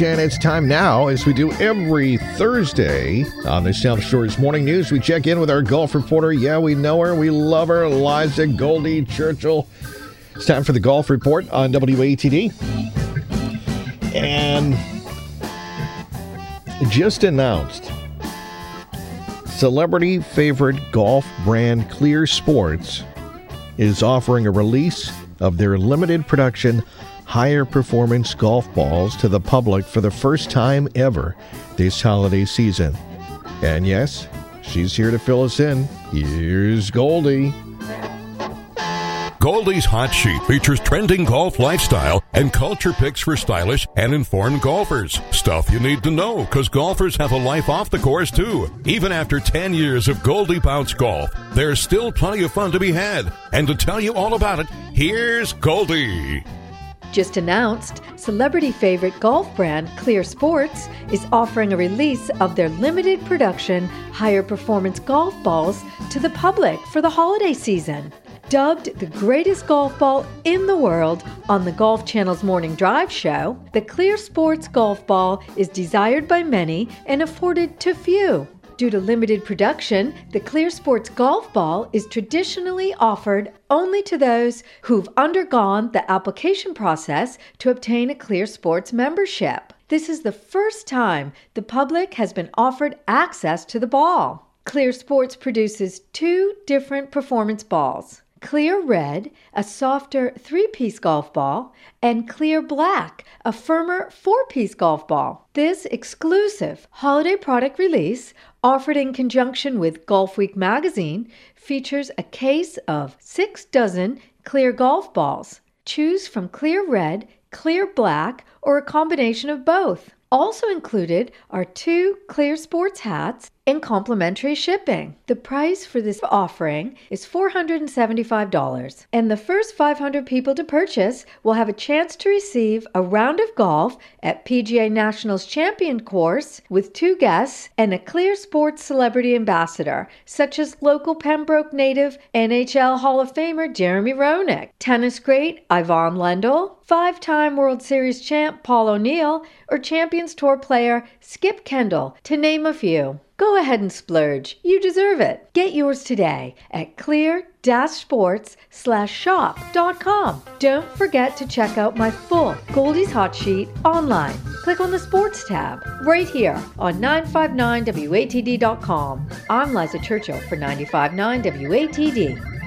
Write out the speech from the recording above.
And it's time now, as we do every Thursday on the South Shores Morning News, we check in with our golf reporter. Yeah, we know her, we love her, Liza Goldie Churchill. It's time for the golf report on WATD. And just announced celebrity favorite golf brand Clear Sports is offering a release of their limited production higher performance golf balls to the public for the first time ever this holiday season. And yes, she's here to fill us in. Here's Goldie. Goldie's Hot Sheet features trending golf lifestyle and culture picks for stylish and informed golfers. Stuff you need to know because golfers have a life off the course too. Even after 10 years of Goldie Bounce Golf, there's still plenty of fun to be had. And to tell you all about it, here's Goldie. Just announced, celebrity favorite golf brand Clear Sports is offering a release of their limited production higher performance golf balls to the public for the holiday season. Dubbed the greatest golf ball in the world on the Golf Channel's Morning Drive show, the Clear Sports golf ball is desired by many and afforded to few. Due to limited production, the Clear Sports Golf Ball is traditionally offered only to those who've undergone the application process to obtain a Clear Sports membership. This is the first time the public has been offered access to the ball. Clear Sports produces two different performance balls. Clear Red, a softer three piece golf ball, and Clear Black, a firmer four piece golf ball. This exclusive holiday product release, offered in conjunction with Golf Week magazine, features a case of six dozen clear golf balls. Choose from Clear Red, Clear Black, or a combination of both. Also included are two Clear Sports hats and complimentary shipping. The price for this offering is $475, and the first 500 people to purchase will have a chance to receive a round of golf at PGA Nationals Champion Course with two guests and a Clear Sports celebrity ambassador, such as local Pembroke native NHL Hall of Famer Jeremy Roenick, tennis great Ivan Lendl, five time World Series champ Paul O'Neill, or Champions Tour player Skip Kendall, to name a few. Go ahead and splurge. You deserve it. Get yours today at clear-sports-shop.com. Don't forget to check out my full Goldie's Hot Sheet online. Click on the Sports tab right here on 959watd.com. I'm Liza Churchill for 959 WATD.